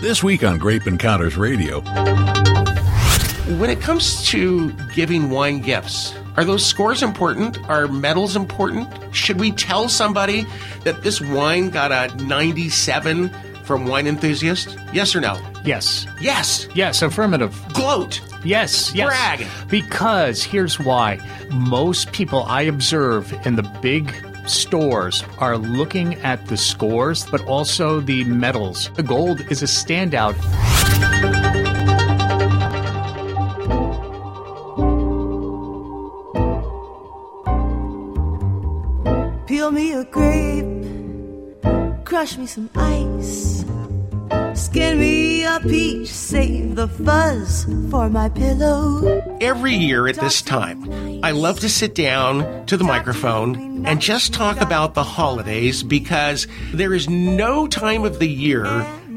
This week on Grape Encounters Radio. When it comes to giving wine gifts, are those scores important? Are medals important? Should we tell somebody that this wine got a 97 from Wine Enthusiast? Yes or no? Yes. Yes. Yes, affirmative. Gloat. Yes, yes. Brag. Because here's why. Most people I observe in the big stores are looking at the scores, but also the medals. The gold is a standout. Peel me a grape, crush me some ice, skin me a peach, save the fuzz for my pillow. Every year at this time, I love to sit down to the microphone and just talk about the holidays because there is no time of the year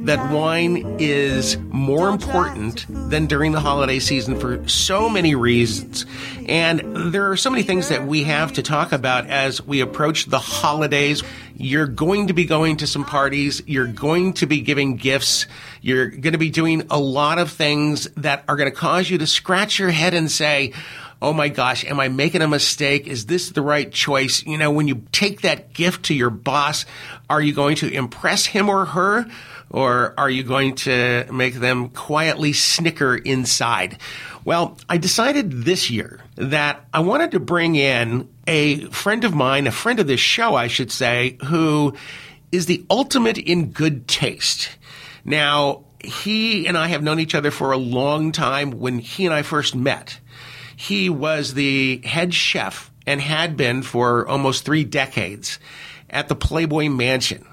that wine is more important than during the holiday season for so many reasons. And there are so many things that we have to talk about as we approach the holidays. You're going to be going to some parties. You're going to be giving gifts. You're going to be doing a lot of things that are going to cause you to scratch your head and say, oh my gosh, am I making a mistake? Is this the right choice? You know, when you take that gift to your boss, are you going to impress him or her? Or are you going to make them quietly snicker inside? Well, I decided this year that I wanted to bring in a friend of mine, a friend of this show, I should say, who is the ultimate in good taste. Now, he and I have known each other for a long time when he and I first met. He was the head chef and had been for almost three decades at the Playboy Mansion.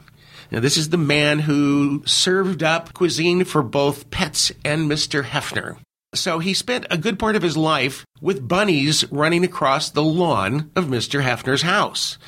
Now, this is the man who served up cuisine for both pets and Mr. Hefner. So he spent a good part of his life with bunnies running across the lawn of Mr. Hefner's house.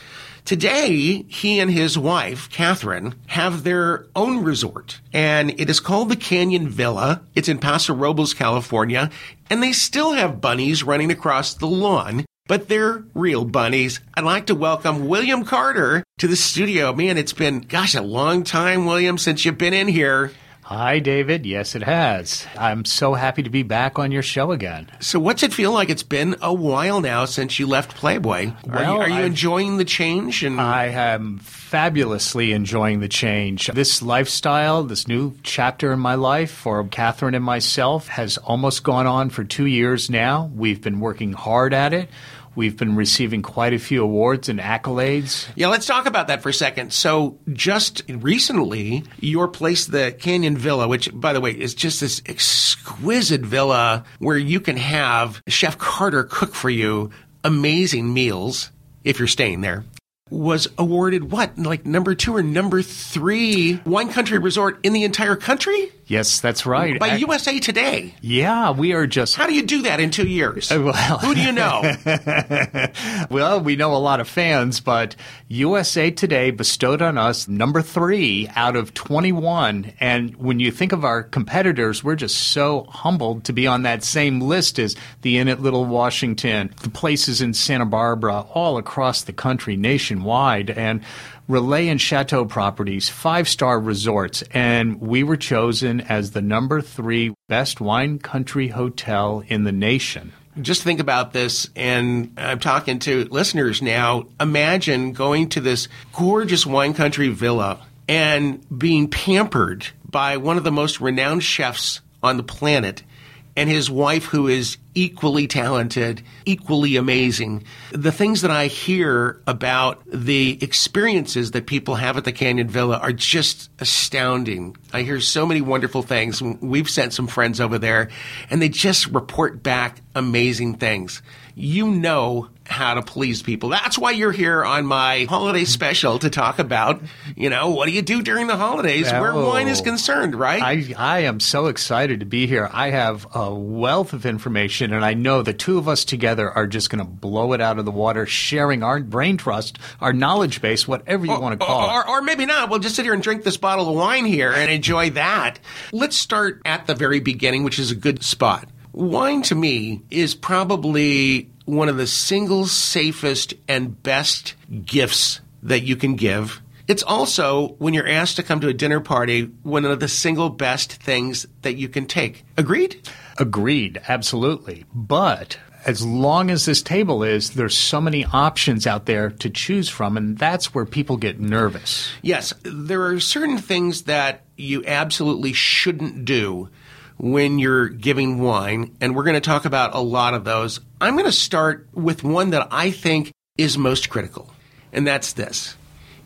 Today, he and his wife, Katherine, have their own resort, and it is called the Canyon Villa. It's in Paso Robles, California, and they still have bunnies running across the lawn, but they're real bunnies. I'd like to welcome William Carter to the studio. Man, it's been, gosh, a long time, William, since you've been in here. Hi, David. Yes, it has. I'm so happy to be back on your show again. So, what's it feel like? It's been a while now since you left Playboy. Are Well, you, are you enjoying the change? And I am fabulously enjoying the change. This lifestyle, this new chapter in my life for Katherine and myself has almost gone on for two years now. We've been working hard at it. We've been receiving quite a few awards and accolades. Yeah, let's talk about that for a second. So, just recently, your place, the Canyon Villa, which, by the way, is just this exquisite villa where you can have Chef Carter cook for you amazing meals if you're staying there. Was awarded what, like number two or number three wine country resort in the entire country Yes, that's right. by Ac- USA Today. yeah, we are just How do you do that in two years? Uh, well- Who do you know? Well, we know a lot of fans, but USA Today bestowed on us number three out of 21. And when you think of our competitors, we're just so humbled to be on that same list as the Inn at Little Washington, the places in Santa Barbara, all across the country, nationwide. And Relais and Châteaux Properties, five star resorts, and we were chosen as the number three best wine country hotel in the nation. just think about this, and I'm talking to listeners now. Imagine going to this gorgeous wine country villa and being pampered by one of the most renowned chefs on the planet and his wife, who is equally talented, equally amazing. The things that I hear about the experiences that people have at the Canyon Villa are just astounding. I hear so many wonderful things. We've sent some friends over there, and they just report back amazing things. You know how to please people. That's why you're here on my holiday special to talk about, you know, what do you do during the holidays where Oh. wine is concerned, right? I, I am so excited to be here. I have a wealth of information, and I know the two of us together are just going to blow it out of the water, sharing our brain trust, our knowledge base, whatever you want to call or, it. or maybe not. We'll just sit here and drink this bottle of wine here and enjoy that. Let's start at the very beginning, which is a good spot. Wine to me is probably one of the single safest and best gifts that you can give. It's also, when you're asked to come to a dinner party, one of the single best things that you can take. Agreed? Agreed, absolutely. But as long as this table is, there's so many options out there to choose from, and that's where people get nervous. Yes, there are certain things that you absolutely shouldn't do when you're giving wine, and we're going to talk about a lot of those. I'm going to start with one that I think is most critical, and that's this.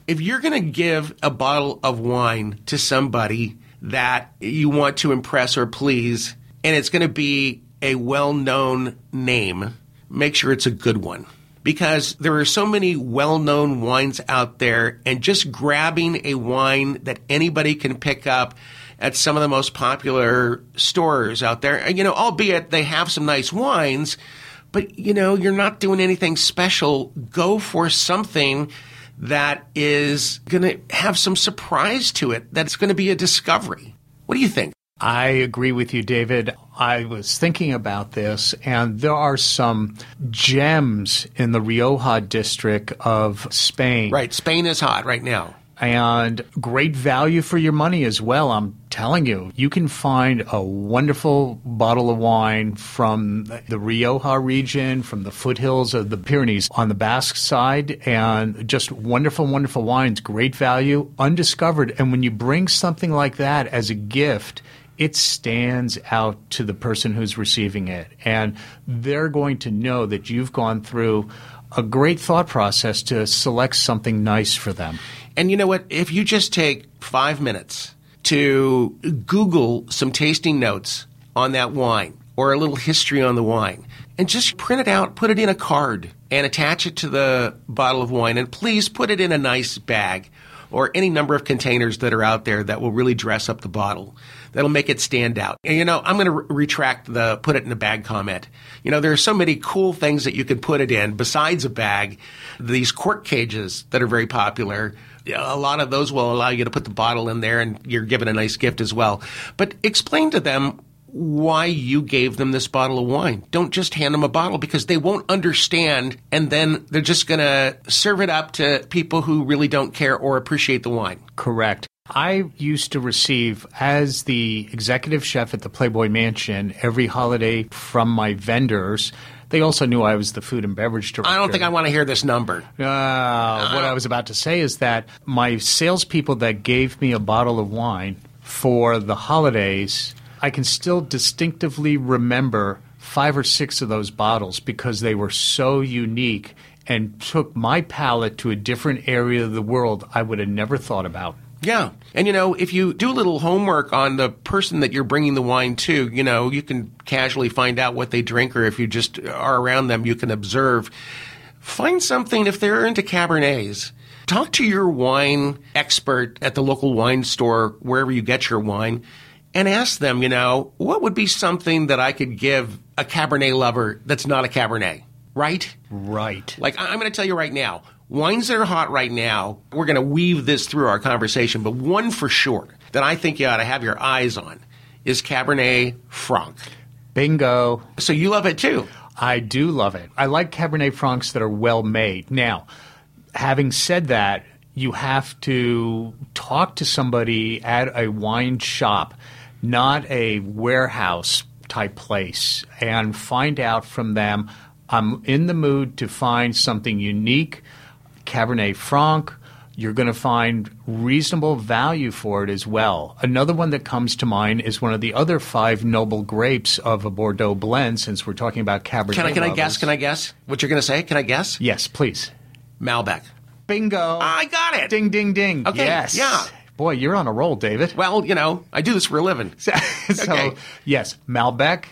If you're going to give a bottle of wine to somebody that you want to impress or please, and it's going to be a well known name, make sure it's a good one. Because there are so many well known wines out there, and just grabbing a wine that anybody can pick up at some of the most popular stores out there, you know, albeit they have some nice wines, but you know, you're not doing anything special. Go for something that is going to have some surprise to it, that's going to be a discovery. What do you think? I agree with you, David. I was thinking about this, and there are some gems in the Rioja district of Spain. Right. Spain is hot right now. And great value for your money as well. I'm telling you, you can find a wonderful bottle of wine from the Rioja region, from the foothills of the Pyrenees on the Basque side, and just wonderful, wonderful wines, great value, undiscovered. And when you bring something like that as a gift, it stands out to the person who's receiving it. And they're going to know that you've gone through a great thought process to select something nice for them. And you know what? If you just take five minutes to Google some tasting notes on that wine or a little history on the wine and just print it out, put it in a card, and attach it to the bottle of wine. And please put it in a nice bag or any number of containers that are out there that will really dress up the bottle. That'll make it stand out. And, you know, I'm going to re- retract the put it in a bag comment. You know, there are so many cool things that you can put it in besides a bag. These cork cages that are very popular. A lot of those will allow you to put the bottle in there and you're given a nice gift as well. But explain to them why you gave them this bottle of wine. Don't just hand them a bottle because they won't understand and then they're just going to serve it up to people who really don't care or appreciate the wine. Correct. I used to receive, as the executive chef at the Playboy Mansion, every holiday from my vendors. They also knew I was the food and beverage director. I don't think I want to hear this number. Uh, what I was about to say is that my salespeople that gave me a bottle of wine for the holidays, I can still distinctively remember five or six of those bottles because they were so unique and took my palate to a different area of the world I would have never thought about. Yeah. And you know, if you do a little homework on the person that you're bringing the wine to, you know, you can casually find out what they drink, or if you just are around them, you can observe. Find something if they're into Cabernets. Talk to your wine expert at the local wine store, wherever you get your wine, and ask them, you know, what would be something that I could give a Cabernet lover that's not a Cabernet? Right? Right. Like, I'm going to tell you right now, wines that are hot right now, we're going to weave this through our conversation, but one for sure that I think you ought to have your eyes on is Cabernet Franc. Bingo. So you love it too. I do love it. I like Cabernet Francs that are well made. Now, having said that, you have to talk to somebody at a wine shop, not a warehouse type place, and find out from them I'm in the mood to find something unique, Cabernet Franc. You're going to find reasonable value for it as well. Another one that comes to mind is one of the other five noble grapes of a Bordeaux blend. Since we're talking about Cabernet, Can I, can I guess? Can I guess what you're going to say? Can I guess? Yes, please. Malbec. Bingo! I got it. Ding, ding, ding. Okay, Yes. yeah. Boy, you're on a roll, David. Well, you know, I do this for a living. so, Okay. yes, Malbec,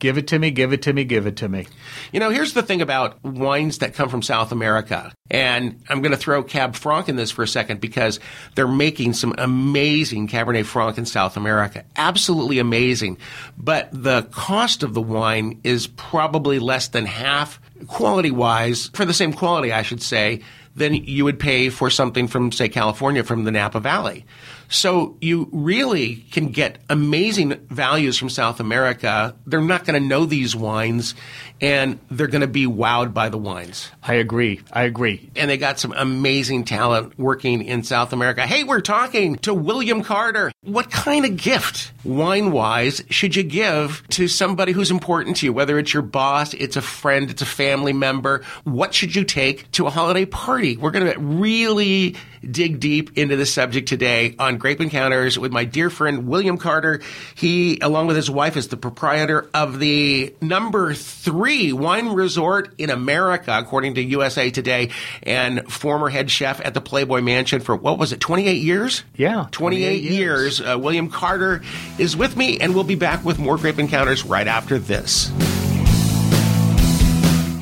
give it to me, give it to me, give it to me. You know, here's the thing about wines that come from South America. And I'm going to throw Cab Franc in this for a second because they're making some amazing Cabernet Franc in South America. Absolutely amazing. But the cost of the wine is probably less than half quality wise, for the same quality, I should say, than you would pay for something from, say, California from the Napa Valley. So you really can get amazing values from South America. They're not going to know these wines and they're going to be wowed by the wines. I agree. I agree. And they got some amazing talent working in South America. Hey, we're talking to William Carter. What kind of gift, wine wise, should you give to somebody who's important to you? Whether it's your boss, it's a friend, it's a family member. What should you take to a holiday party? We're going to really dig deep into the subject today on Grape Encounters with my dear friend William Carter. He, along with his wife, is the proprietor of the number three wine resort in America, according to USA Today, and former head chef at the Playboy Mansion for what was it, 28 years? Yeah, 28, 28 years. years. Uh, William Carter is with me, and we'll be back with more Grape Encounters right after this.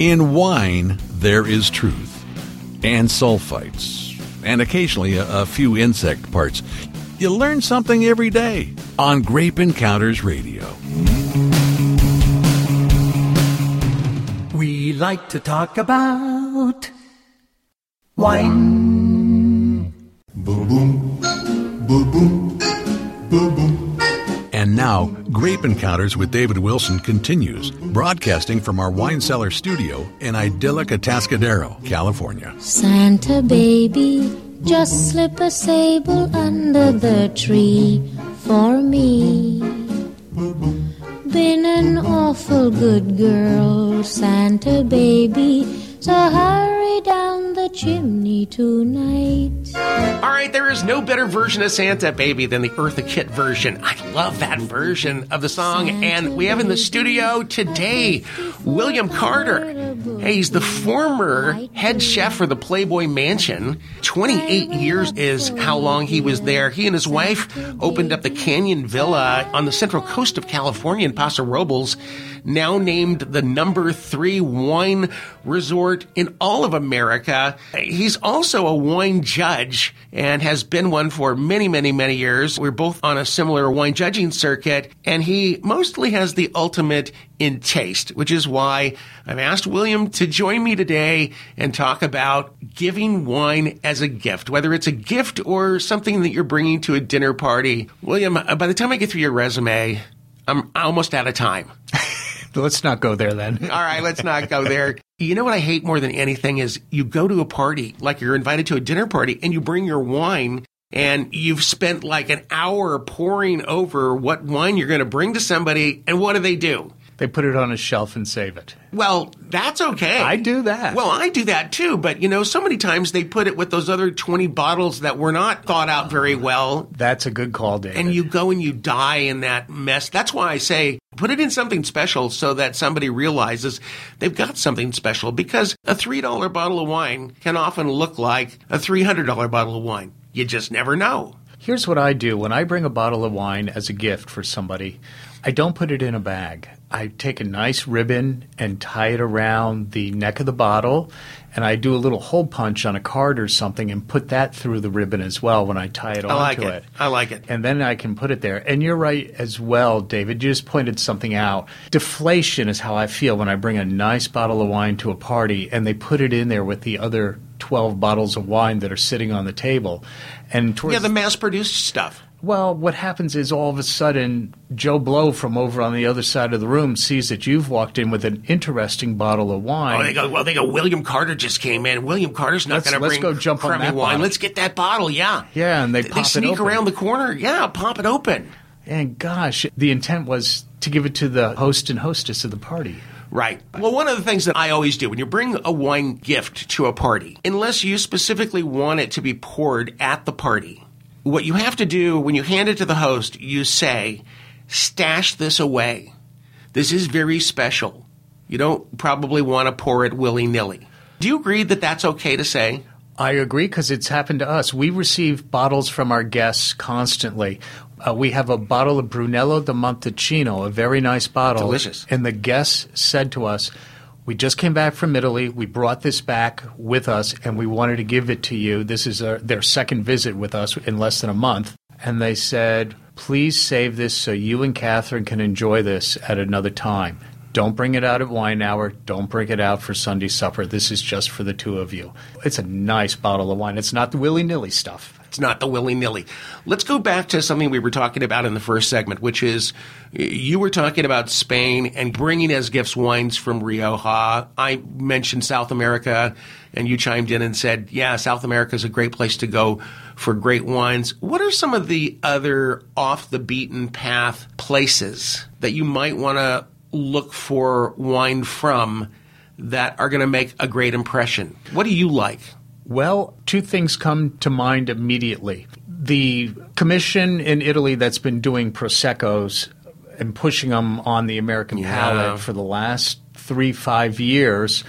In wine, there is truth, and sulfites, and occasionally a, a few insect parts. You learn something every day on Grape Encounters Radio. We like to talk about wine. And Grape Encounters with David Wilson continues, broadcasting from our wine cellar studio in idyllic Atascadero, California. Santa baby, just slip a sable under the tree for me. Been an awful good girl, Santa baby, so hurry down the chimney tonight. All right, there is no better version of Santa Baby than the Eartha Kitt version. I love that version of the song. And we have in the studio today William Carter. Hey, he's the former head chef for the Playboy Mansion. 28 years is how long he was there. He and his wife opened up the Canyon Villa on the central coast of California in Paso Robles, now named the number three wine resort in all of America. He's also a wine judge and has been one for many, many, many years. We're both on a similar wine judging circuit, and he mostly has the ultimate in taste, which is why I've asked William to join me today and talk about giving wine as a gift, whether it's a gift or something that you're bringing to a dinner party. William, uh, by the time I get through your resume, I'm almost out of time. Let's not go there then. All right, let's not go there. You know what I hate more than anything is you go to a party, like you're invited to a dinner party, and you bring your wine, and you've spent like an hour pouring over what wine you're going to bring to somebody, and what do they do? They put it on a shelf and save it. Well, that's okay. I do that. Well, I do that too, but you know, so many times they put it with those other 20 bottles that were not thought out very well. That's a good call, David. And you go and you die in that mess. That's why I say put it in something special so that somebody realizes they've got something special because a $3 bottle of wine can often look like a $300 bottle of wine. You just never know. Here's what I do when I bring a bottle of wine as a gift for somebody. I don't put it in a bag. I take a nice ribbon and tie it around the neck of the bottle, and I do a little hole punch on a card or something and put that through the ribbon as well when I tie it I like onto it. I like it. And then I can put it there. And you're right as well, David. You just pointed something out. Deflation is how I feel when I bring a nice bottle of wine to a party and they put it in there with the other 12 bottles of wine that are sitting on the table. And towards Yeah, the mass produced stuff. Well, what happens is all of a sudden Joe Blow from over on the other side of the room sees that you've walked in with an interesting bottle of wine. Oh, they go. Well, they go. William Carter just came in. William Carter's not going to let's bring go jump on that wine. bottle. Let's get that bottle. Yeah. Yeah, and they they pop it sneak around the corner. Yeah, pop it open. and gosh, the intent was to give it to the host and hostess of the party. Right. Well, one of the things that I always do when you bring a wine gift to a party, unless you specifically want it to be poured at the party, what you have to do when you hand it to the host, you say, stash this away. This is very special. You don't probably want to pour it willy nilly. Do you agree that that's okay to say? I agree because it's happened to us. We receive bottles from our guests constantly. Uh, we have a bottle of Brunello di Montalcino, a very nice bottle. Delicious. And the guests said to us, We just came back from Italy. We brought this back with us and we wanted to give it to you. This is their second visit with us in less than a month. And they said, Please save this so you and Katherine can enjoy this at another time. Don't bring it out at wine hour. Don't bring it out for Sunday supper. This is just for the two of you. It's a nice bottle of wine. It's not the willy nilly stuff. It's not the willy nilly. Let's go back to something we were talking about in the first segment, which is you were talking about Spain and bringing as gifts wines from Rioja. I mentioned South America, and you chimed in and said, yeah, South America is a great place to go for great wines. What are some of the other off the beaten path places that you might want to look for wine from that are going to make a great impression? What do you like? Well, two things come to mind immediately. The commission in Italy that's been doing Prosecco's and pushing them on the American Yeah. palate for the last three, five years,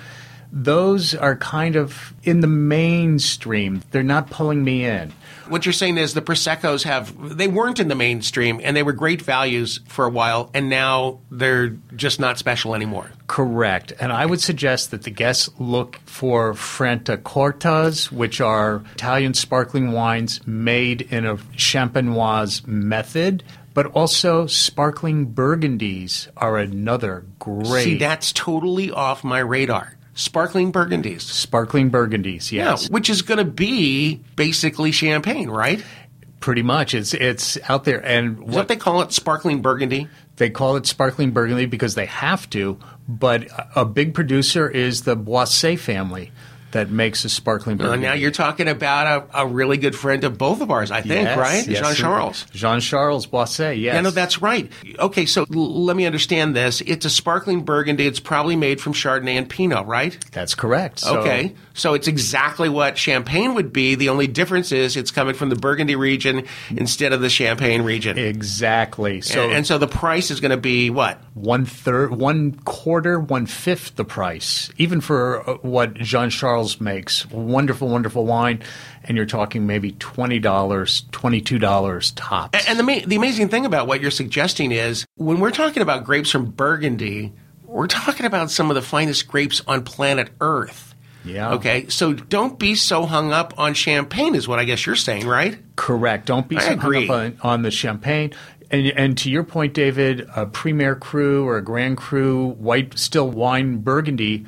those are kind of in the mainstream. They're not pulling me in. What you're saying is the Prosecco's have, they weren't in the mainstream and they were great values for a while and now they're just not special anymore. Correct. And I would suggest that the guests look for Franciacortas, which are Italian sparkling wines made in a champenoise method, but also sparkling burgundies are another great. See, that's totally off my radar. Sparkling Burgundies. sparkling burgundies, yes. Yeah, which is going to be basically champagne, right? Pretty much. It's it's out there and what what they call it? Sparkling Burgundy? They call it sparkling burgundy because they have to, but a a big producer is the Boisset family that makes a sparkling burgundy. now you're talking about a, a really good friend of both of ours, I think, Yes, right? yes, Jean Charles. Jean Charles Boisset, yes. Yeah, no, that's right. Okay, so l- let me understand this. It's a sparkling Burgundy. It's probably made from Chardonnay and Pinot, right? That's correct. So- Okay, so it's exactly what champagne would be. The only difference is it's coming from the Burgundy region instead of the Champagne region. Exactly. So and, and so the price is going to be what? one third, one quarter, one fifth the price, even for uh, what Jean Charles makes. Wonderful, wonderful wine, and you're talking maybe twenty dollars, twenty two dollars tops. And the the amazing thing about what you're suggesting is when we're talking about grapes from Burgundy, we're talking about some of the finest grapes on planet Earth. Yeah. Okay, so don't be so hung up on champagne, is what I guess you're saying, right? Correct. Don't be I so hung up on, on the champagne. And, and to your point, David, a Premier Cru or a Grand Cru white still wine Burgundy,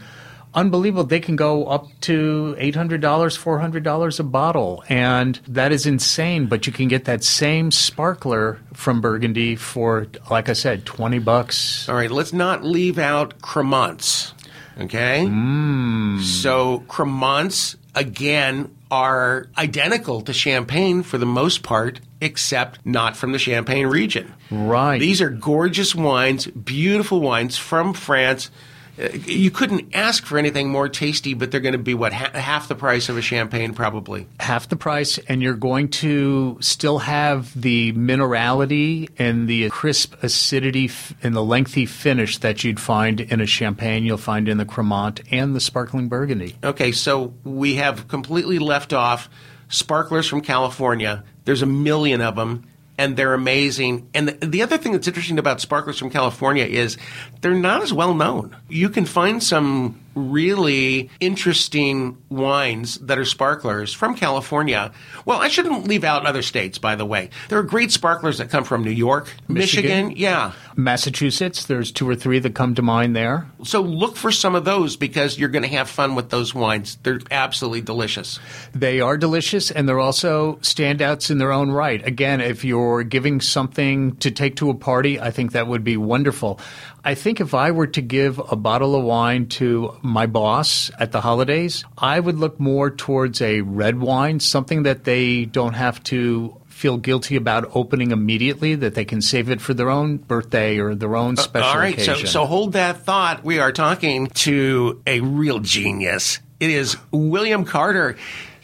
unbelievable. They can go up to eight hundred dollars, four hundred dollars a bottle, and that is insane. But you can get that same sparkler from Burgundy for, like I said, twenty bucks. All right, let's not leave out Cremants. Okay? Mm. So Cremants, again, are identical to Champagne for the most part, except not from the Champagne region. Right. These are gorgeous wines, beautiful wines from France. You couldn't ask for anything more tasty, but they're going to be what ha- half the price of a champagne, probably. half the price, and you're going to still have the minerality and the crisp acidity f- and the lengthy finish that you'd find in a champagne. You'll find in the Cremant and the sparkling Burgundy. Okay, so we have completely left off sparklers from California. There's a million of them, and they're amazing. And the, the other thing that's interesting about sparklers from California is they're not as well known. You can find some really interesting wines that are sparklers from California. Well, I shouldn't leave out other states, by the way. There are great sparklers that come from New York, Michigan. Michigan yeah. Massachusetts, there's two or three that come to mind there. So look for some of those because you're going to have fun with those wines. They're absolutely delicious. They are delicious and they're also standouts in their own right. Again, if you're giving something to take to a party, I think that would be wonderful. I think if I were to give a bottle of wine to my boss at the holidays, I would look more towards a red wine, something that they don't have to feel guilty about opening immediately, that they can save it for their own birthday or their own special Uh, All right, occasion. so so hold that thought. We are talking to a real genius. It is William Carter.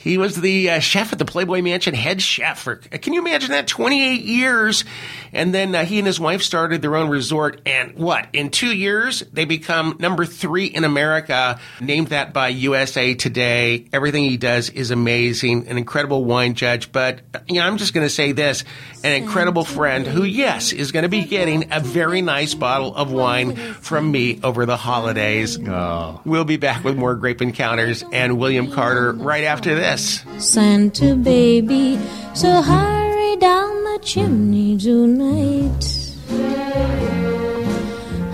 He was the uh, chef at the Playboy Mansion, head chef for. Can you imagine that? Twenty eight years, and then uh, he and his wife started their own resort. And what? In two years, they become number three in America, named that by USA Today. Everything he does is amazing. An incredible wine judge, but uh, you know, I'm just going to say this: an incredible friend who, yes, is going to be getting a very nice bottle of wine from me over the holidays. We'll be back with more Grape Encounters and William Carter right after this. Santa baby, so hurry down the chimney tonight.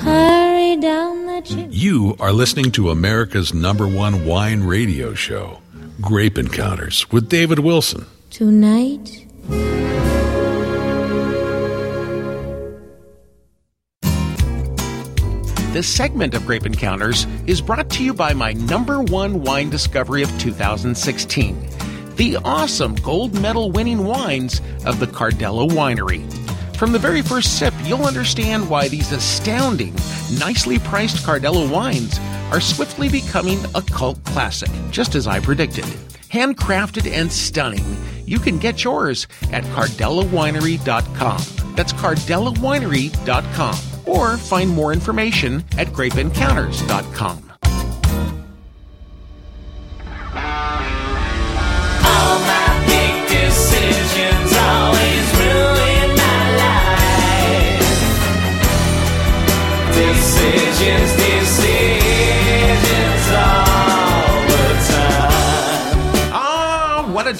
Hurry down the chimney. You are listening to America's number one wine radio show, Grape Encounters with David Wilson. Tonight, This segment of Grape Encounters is brought to you by my number one wine discovery of 2016 the awesome gold medal winning wines of the Cardello Winery. From the very first sip, you'll understand why these astounding, nicely priced Cardello wines are swiftly becoming a cult classic, just as I predicted. Handcrafted and stunning, you can get yours at cardellowinery.com. That's cardellowinery.com. Or find more information at grapeencounters.com.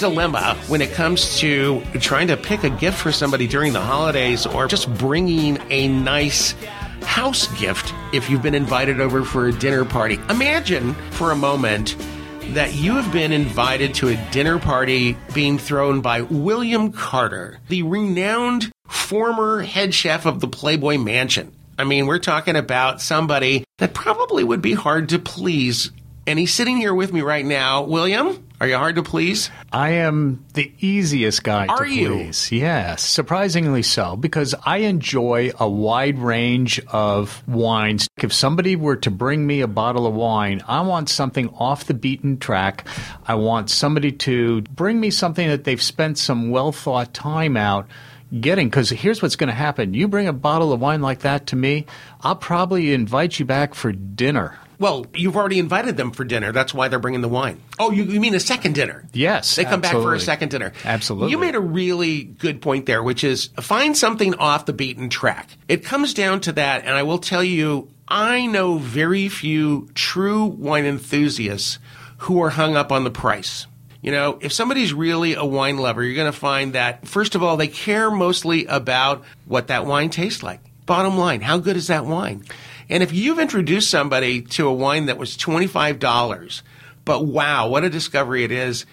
dilemma when it comes to trying to pick a gift for somebody during the holidays or just bringing a nice house gift if you've been invited over for a dinner party. Imagine for a moment that you have been invited to a dinner party being thrown by William Carter, the renowned former head chef of the Playboy Mansion. I mean, we're talking about somebody that probably would be hard to please. And he's sitting here with me right now. William, are you hard to please? I am the easiest guy Are to you? please. Yes, surprisingly so, because I enjoy a wide range of wines. If somebody were to bring me a bottle of wine, I want something off the beaten track. I want somebody to bring me something that they've spent some well thought time out getting because here's what's going to happen you bring a bottle of wine like that to me i'll probably invite you back for dinner Well, you've already invited them for dinner. That's why they're bringing the wine. Oh, you, you mean a second dinner? Yes, They come back for a second dinner. Absolutely. You made a really good point there, which is find something off the beaten track. It comes down to that, and I will tell you, I know very few true wine enthusiasts who are hung up on the price. You know, if somebody's really a wine lover, you're going to find that, first of all, they care mostly about what that wine tastes like. Bottom line, how good is that wine? And if you've introduced somebody to a wine that was $25, but wow, what a discovery it is,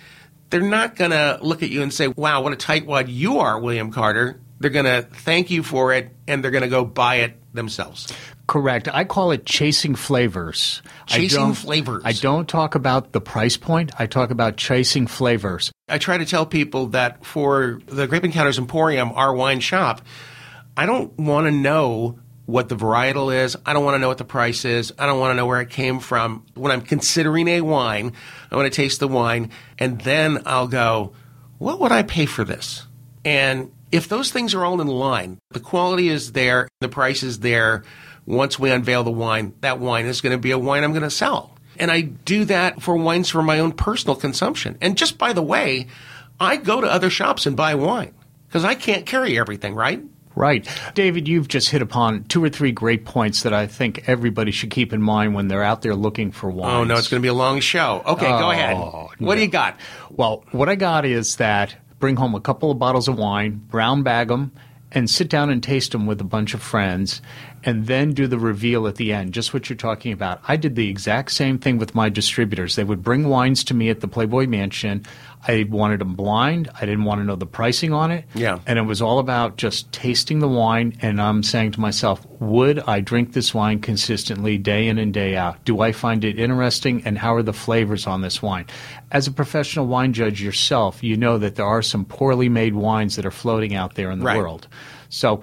they're not going to look at you and say, wow, what a tightwad you are, William Carter. They're going to thank you for it and they're going to go buy it themselves. Correct. I call it chasing flavors. I Chasing don't- flavors. I don't talk about the price point. I talk about chasing flavors. I try to tell people that for the Grape Encounters Emporium, our wine shop, I don't want to know what the varietal is. I don't want to know what the price is. I don't want to know where it came from. When I'm considering a wine, I want to taste the wine and then I'll go, what would I pay for this? And if those things are all in line, the quality is there, the price is there. Once we unveil the wine, that wine is going to be a wine I'm going to sell. And I do that for wines for my own personal consumption. And just by the way, I go to other shops and buy wine because I can't carry everything, right? Right. David, you've just hit upon two or three great points that I think everybody should keep in mind when they're out there looking for oh, wines. Oh, no, it's going to be a long show. Okay, go Oh, ahead. What do you got? Well, what I got is that bring home a couple of bottles of wine, brown bag them, and sit down and taste them with a bunch of friends, and then do the reveal at the end, just what you're talking about. I did the exact same thing with my distributors. They would bring wines to me at the Playboy Mansion. I wanted them blind. I didn't want to know the pricing on it. Yeah. And it was all about just tasting the wine. And I'm saying to myself, would I drink this wine consistently day in and day out? Do I find it interesting? And how are the flavors on this wine? As a professional wine judge yourself, you know that there are some poorly made wines that are floating out there in the Right. world. So,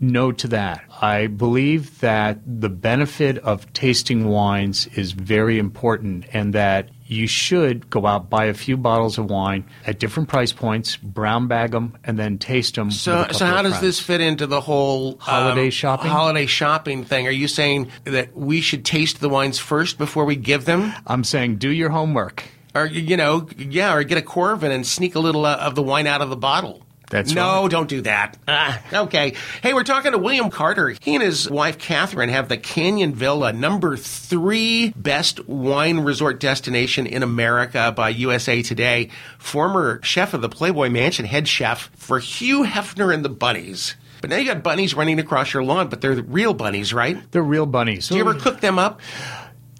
no to that. I believe that the benefit of tasting wines is very important and that you should go out buy a few bottles of wine at different price points, brown bag them, and then taste them. So, so how does this fit into the whole um, Holiday shopping? Holiday shopping thing. Are you saying that we should taste the wines first before we give them, I'm saying do your homework. or you know, yeah, or get a Coravin and sneak a little uh, of the wine out of the bottle? That's no, right. don't do that. Ah, okay. Hey, we're talking to William Carter. He and his wife Katherine have the Canyon Villa, number three best wine resort destination in America by USA Today. Former chef of the Playboy Mansion, head chef for Hugh Hefner and the Bunnies. But now you got bunnies running across your lawn, but they're real bunnies, right? They're real bunnies. Do you ever cook them up?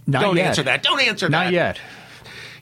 Not Don't yet. answer that. Don't answer Not that. Not yet.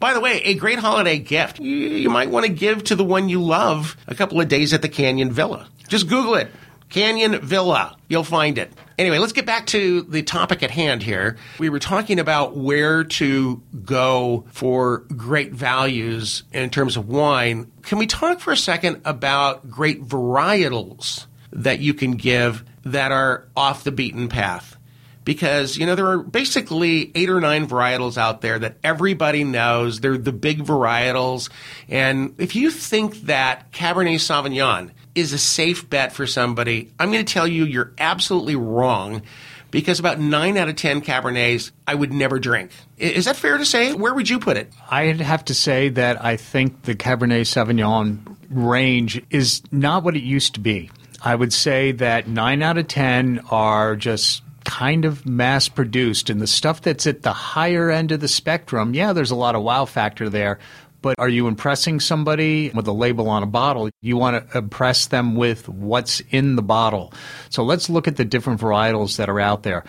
By the way, a great holiday gift you, might want to give to the one you love a couple of days at the Canyon Villa. Just Google it. Canyon Villa. You'll find it. Anyway, let's get back to the topic at hand here. We were talking about where to go for great values in terms of wine. Can we talk for a second about great varietals that you can give that are off the beaten path? Because you know there are basically eight or nine varietals out there that everybody knows. They're the big varietals, and if you think that Cabernet Sauvignon is a safe bet for somebody, I'm going to tell you you're absolutely wrong. Because about nine out of ten Cabernets I would never drink. Is that fair to say? Where would you put it? I'd have to say that I think the Cabernet Sauvignon range is not what it used to be. I would say that nine out of 10 are just kind of mass produced. And the stuff that's at the higher end of the spectrum, yeah, there's a lot of wow factor there. But are you impressing somebody with a label on a bottle? You want to impress them with what's in the bottle. So let's look at the different varietals that are out there.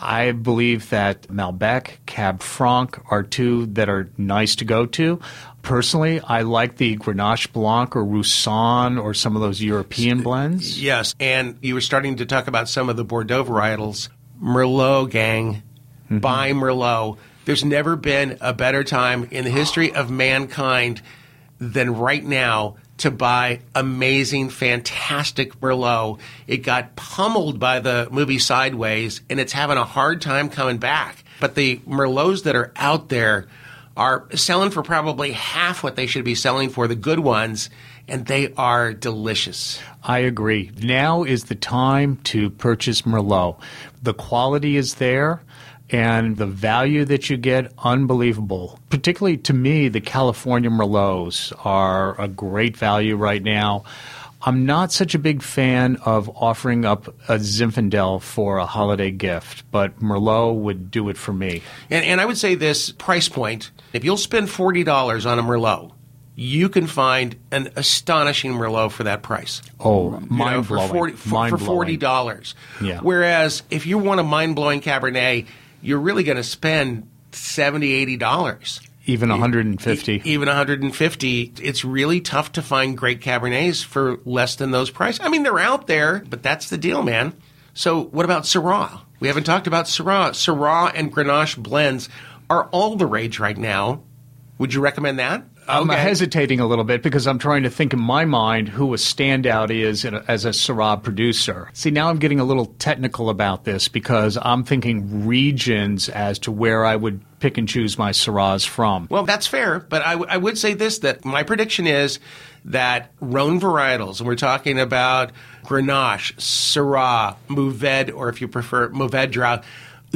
I believe that Malbec, Cab Franc are two that are nice to go to. Personally, I like the Grenache Blanc or Roussanne or some of those European blends. Yes, and you were starting to talk about some of the Bordeaux varietals. Merlot, gang, mm-hmm. buy Merlot. There's never been a better time in the history of mankind than right now to buy amazing, fantastic Merlot. It got pummeled by the movie Sideways, and it's having a hard time coming back. But the Merlots that are out there are selling for probably half what they should be selling for, the good ones, and they are delicious. I agree. Now is the time to purchase Merlot. The quality is there and the value that you get unbelievable. Particularly to me, the California Merlots are a great value right now. I'm not such a big fan of offering up a Zinfandel for a holiday gift, but Merlot would do it for me. And, and I would say this price point if you'll spend $40 on a Merlot, you can find an astonishing Merlot for that price. Oh, You know, mind for blowing. forty for, for Mind-blowing. forty dollars. Yeah. Whereas if you want a mind blowing Cabernet, you're really going to spend 70 80 dollars. Even 150. Even 150. It's really tough to find great Cabernets for less than those prices. I mean, they're out there, but that's the deal, man. So, what about Syrah? We haven't talked about Syrah. Syrah and Grenache blends are all the rage right now. Would you recommend that? I'm Okay. hesitating a little bit because I'm trying to think in my mind who a standout is in a, as a Syrah producer. See, now I'm getting a little technical about this because I'm thinking regions as to where I would pick and choose my Syrahs from. Well, that's fair, but I, w- I would say this that my prediction is that Rhone varietals, and we're talking about Grenache, Syrah, Mourvèdre, or if you prefer, Mourvèdre,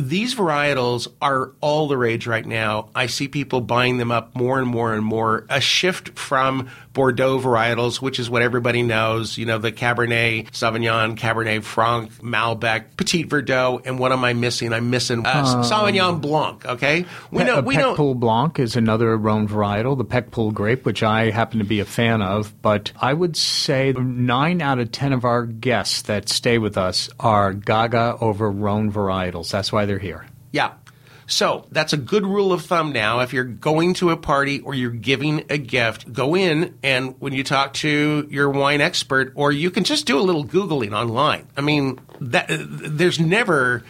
these varietals are all the rage right now. I see people buying them up more and more and more. A shift from Bordeaux varietals, which is what everybody knows, you know, the Cabernet Sauvignon, Cabernet Franc, Malbec, Petit Verdot, and what am I missing? I'm missing uh, Sauvignon Blanc, okay? We know, Pe- we know. Pool Blanc is another Rhone varietal, the Picpoul grape, which I happen to be a fan of. But I would say nine out of ten of our guests that stay with us are Gaga over Rhone varietals. That's why here. Yeah. So that's a good rule of thumb now. If you're going to a party or you're giving a gift, go in and when you talk to your wine expert, or you can just do a little Googling online. I mean, that, there's never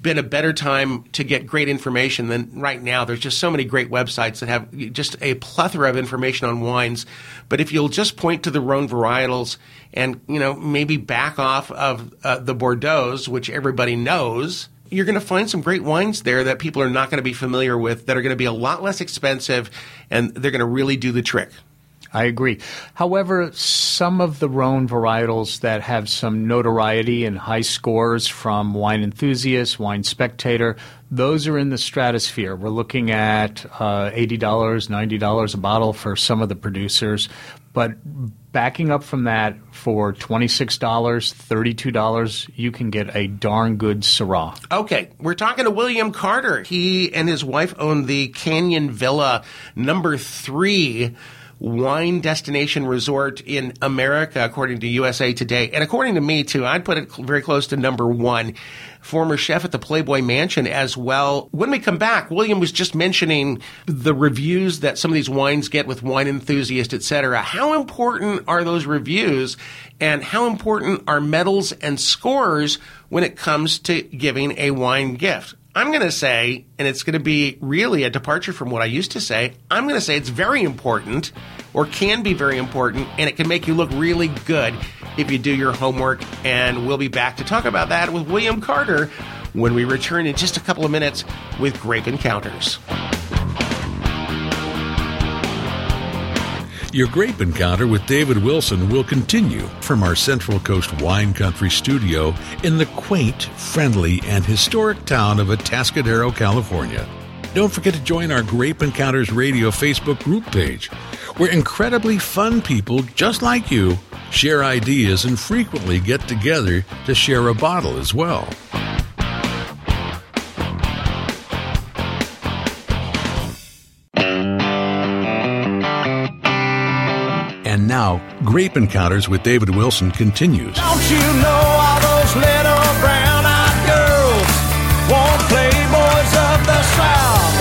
been a better time to get great information than right now. There's just so many great websites that have just a plethora of information on wines. But if you'll just point to the Rhone varietals and, you know, maybe back off of uh, the Bordeaux's, which everybody knows, you're going to find some great wines there that people are not going to be familiar with that are going to be a lot less expensive and they're going to really do the trick. I agree. However, some of the Rhone varietals that have some notoriety and high scores from Wine Enthusiast, Wine Spectator, those are in the stratosphere. We're looking at uh, $80, $90 a bottle for some of the producers. But backing up from that, for $26, $32, you can get a darn good Syrah. Okay, we're talking to William Carter. He and his wife own the Canyon Villa number three. Wine destination resort in America, according to USA Today. And according to me, too, I'd put it very close to number one. Former chef at the Playboy Mansion as well. When we come back, William was just mentioning the reviews that some of these wines get with wine enthusiasts, etc. How important are those reviews and how important are medals and scores when it comes to giving a wine gift? I'm going to say, and it's going to be really a departure from what I used to say, I'm going to say it's very important or can be very important, and it can make you look really good if you do your homework. And we'll be back to talk about that with William Carter when we return in just a couple of minutes with Grape Encounters. Your grape encounter with David Wilson will continue from our Central Coast Wine Country studio in the quaint, friendly, and historic town of Atascadero, California. Don't forget to join our Grape Encounters Radio Facebook group page, where incredibly fun people just like you share ideas and frequently get together to share a bottle as well. Now, Grape Encounters with David Wilson continues. Don't you know all those little brown eyed girls want playboys of the South?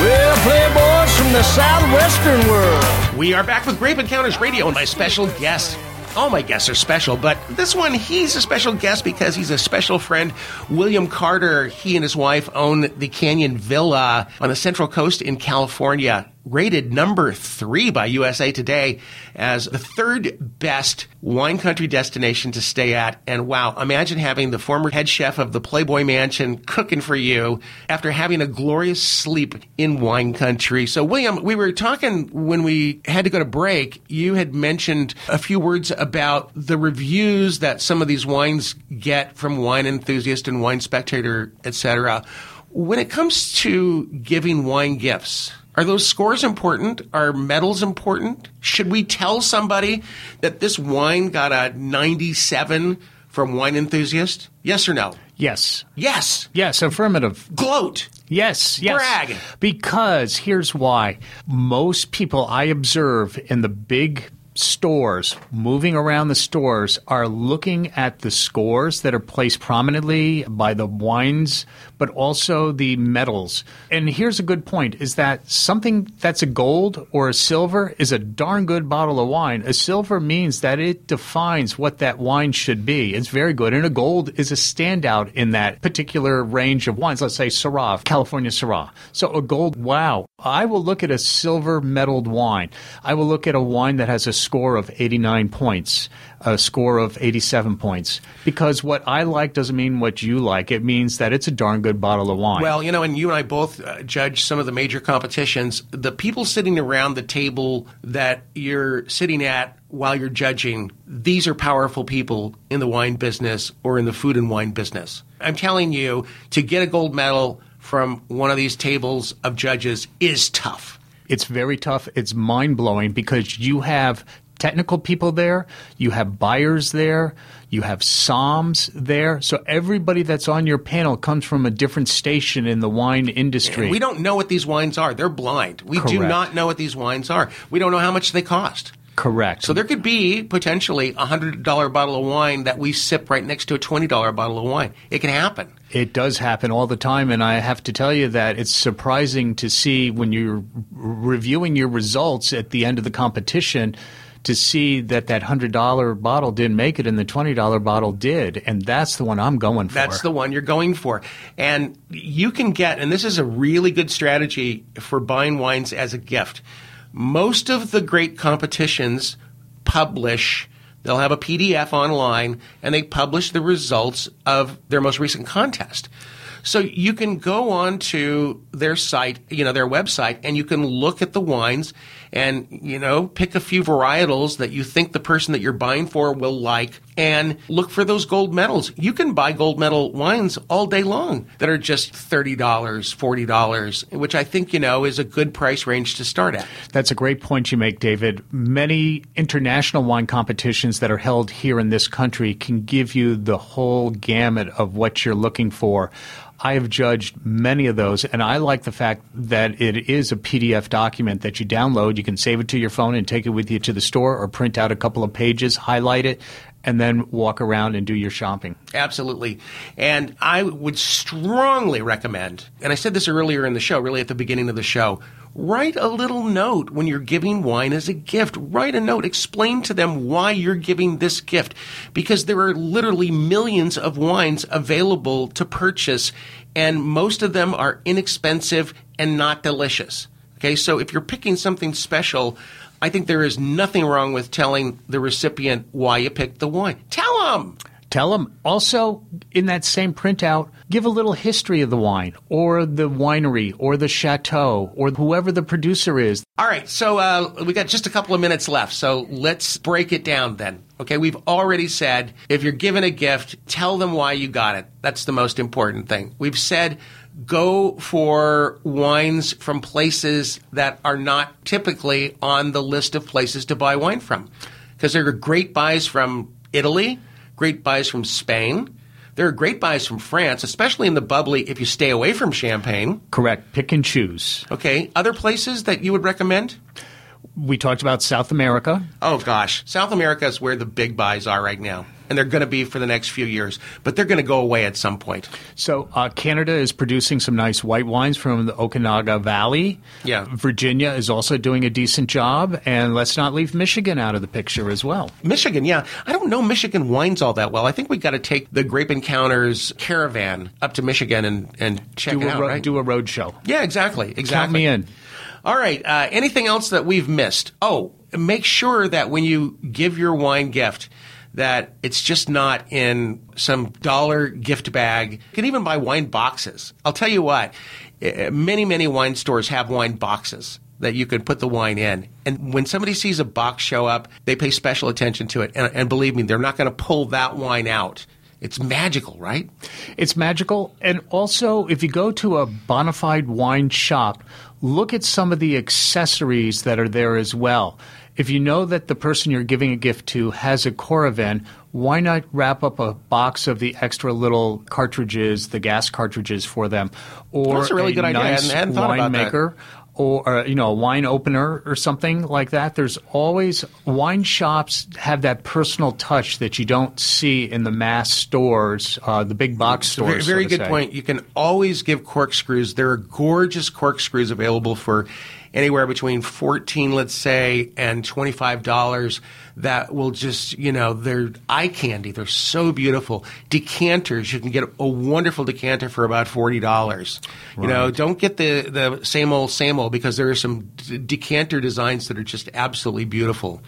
Well, playboys from the southwestern world. We are back with Grape Encounters Radio and my special guest. All my guests are special, but this one, he's a special guest because he's a special friend. William Carter, he and his wife own the Canyon Villa on the Central Coast in California. Rated number three by USA Today as the third best wine country destination to stay at. And wow, imagine having the former head chef of the Playboy Mansion cooking for you after having a glorious sleep in wine country. So, William, we were talking when we had to go to break. You had mentioned a few words about the reviews that some of these wines get from wine enthusiast and wine spectator, etc. When it comes to giving wine gifts, are those scores important? Are medals important? Should we tell somebody that this wine got a 97 from Wine Enthusiast? Yes or no? Yes. Yes. Yes, affirmative. Gloat. Yes, yes. Brag. Because here's why. Most people I observe in the big stores, moving around the stores, are looking at the scores that are placed prominently by the wines, but also the medals. And here's a good point is that something that's a gold or a silver is a darn good bottle of wine. A silver means that it defines what that wine should be. It's very good. And a gold is a standout in that particular range of wines. Let's say Syrah, California Syrah. So a gold, wow. I will look at a silver medaled wine. I will look at a wine that has a score of 89 points, a score of 87 points. Because what I like doesn't mean what you like. It means that it's a darn good bottle of wine. Well, you know, and you and I both uh, judge some of the major competitions. The people sitting around the table that you're sitting at while you're judging, these are powerful people in the wine business or in the food and wine business. I'm telling you, to get a gold medal from one of these tables of judges is tough. It's very tough. It's mind blowing because you have technical people there, you have buyers there, you have somms there. So everybody that's on your panel comes from a different station in the wine industry. And we don't know what these wines are. They're blind. We do not know what these wines are. We don't know how much they cost. Correct. So there could be potentially a hundred dollar bottle of wine that we sip right next to a twenty dollar bottle of wine. It can happen. It does happen all the time, and I have to tell you that it's surprising to see when you're reviewing your results at the end of the competition to see that that hundred dollar bottle didn't make it and the twenty dollar bottle did, and that's the one I'm going for. That's the one you're going for. And you can get, and this is a really good strategy for buying wines as a gift. Most of the great competitions publish, they'll have a PDF online, and they publish the results of their most recent contest. So you can go on to their site, you know, their website, and you can look at the wines and, you know, pick a few varietals that you think the person that you're buying for will like and look for those gold medals. You can buy gold medal wines all day long that are just $30, $40, which I think, you know, is a good price range to start at. That's a great point you make, David. Many international wine competitions that are held here in this country can give you the whole gamut of what you're looking for. I have judged many of those, and I like the fact that it is a PDF document that you download. You can save it to your phone and take it with you to the store, or print out a couple of pages, highlight it, and then walk around and do your shopping. Absolutely. And I would strongly recommend, and I said this earlier in the show, really at the beginning of the show, write a little note when you're giving wine as a gift. Write a note. Explain to them why you're giving this gift because there are literally millions of wines available to purchase and most of them are inexpensive and not delicious. Okay. So if you're picking something special, I think there is nothing wrong with telling the recipient why you picked the wine. Tell them. Tell them also in that same printout, give a little history of the wine or the winery or the chateau or whoever the producer is. All right, so uh, we got just a couple of minutes left, so let's break it down then. Okay, we've already said if you're given a gift, tell them why you got it. That's the most important thing. We've said go for wines from places that are not typically on the list of places to buy wine from. Because there are great buys from Italy, great buys from Spain. There are great buys from France, especially in the bubbly if you stay away from champagne. Correct. Pick and choose. Okay. Other places that you would recommend? We talked about South America. Oh, gosh. South America is where the big buys are right now. And they're going to be for the next few years, but they're going to go away at some point. So, uh, Canada is producing some nice white wines from the Okanagan Valley. Yeah. Virginia is also doing a decent job. And let's not leave Michigan out of the picture as well. Michigan, yeah. I don't know Michigan wines all that well. I think we got to take the Grape Encounters caravan up to Michigan and, and check Do it out, ro- right? do a road show. Yeah, exactly. Exactly. Count me in. All right. Uh, anything else that we've missed? Oh, make sure that when you give your wine gift, that it's just not in some dollar gift bag. You can even buy wine boxes. I'll tell you what, eh, many, many wine stores have wine boxes that you can put the wine in. And when somebody sees a box show up, they pay special attention to it. And, and believe me, they're not going to pull that wine out. It's magical, right? It's magical. And also, if you go to a bona fide wine shop, look at some of the accessories that are there as well. If you know that the person you're giving a gift to has a Coravin, why not wrap up a box of the extra little cartridges, the gas cartridges for them, or That's a really good idea. I nice hadn't- hadn't thought about that. winemaker, or uh, you know a wine opener or something like that. There's always wine shops have that personal touch that you don't see in the mass stores, uh, the big box stores. very so good say. point. You can always give corkscrews. There are gorgeous corkscrews available for anywhere between 14 let's say and $25 that will just you know they're eye candy. They're so beautiful. Decanters you can get a wonderful decanter for about $40 you know don't get the the same old same old because there are some d- decanter designs that are just absolutely beautiful.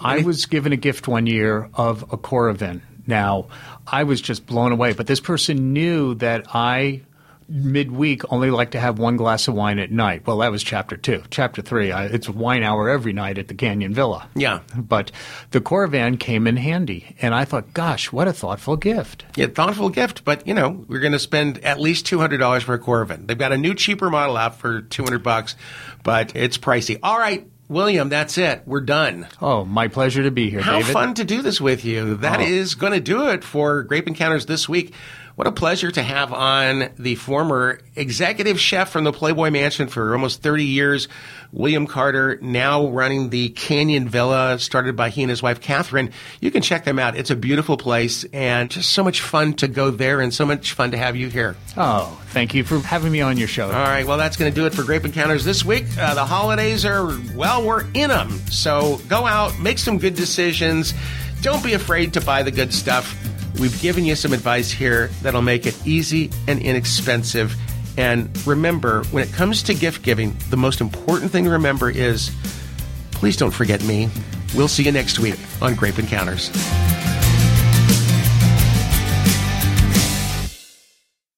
I was given a gift one year of a Coravin. Now, I was just blown away, but this person knew that I midweek only like to have one glass of wine at night. Well, that was chapter two. Chapter three, I, it's wine hour every night at the Canyon Villa. Yeah. But the Coravin came in handy, and I thought, gosh, what a thoughtful gift. Yeah, thoughtful gift, but you know we're going to spend at least two hundred dollars for a Coravin. They've got a new cheaper model out for two hundred bucks, but it's pricey. All right, William, that's it. We're done. Oh, my pleasure to be here, How David. fun to do this with you. That Oh. is going to do it for Grape Encounters this week. What a pleasure to have on the former executive chef from the Playboy Mansion for almost 30 years, William Carter, now running the Canyon Villa, started by he and his wife, Katherine. You can check them out. It's a beautiful place and just so much fun to go there and so much fun to have you here. Oh, thank you for having me on your show. All right, well, that's going to do it for Grape Encounters this week. Uh, the holidays are, well, we're in them. So go out, make some good decisions. Don't be afraid to buy the good stuff. We've given you some advice here that'll make it easy and inexpensive. And remember, when it comes to gift giving, the most important thing to remember is please don't forget me. We'll see you next week on Grape Encounters.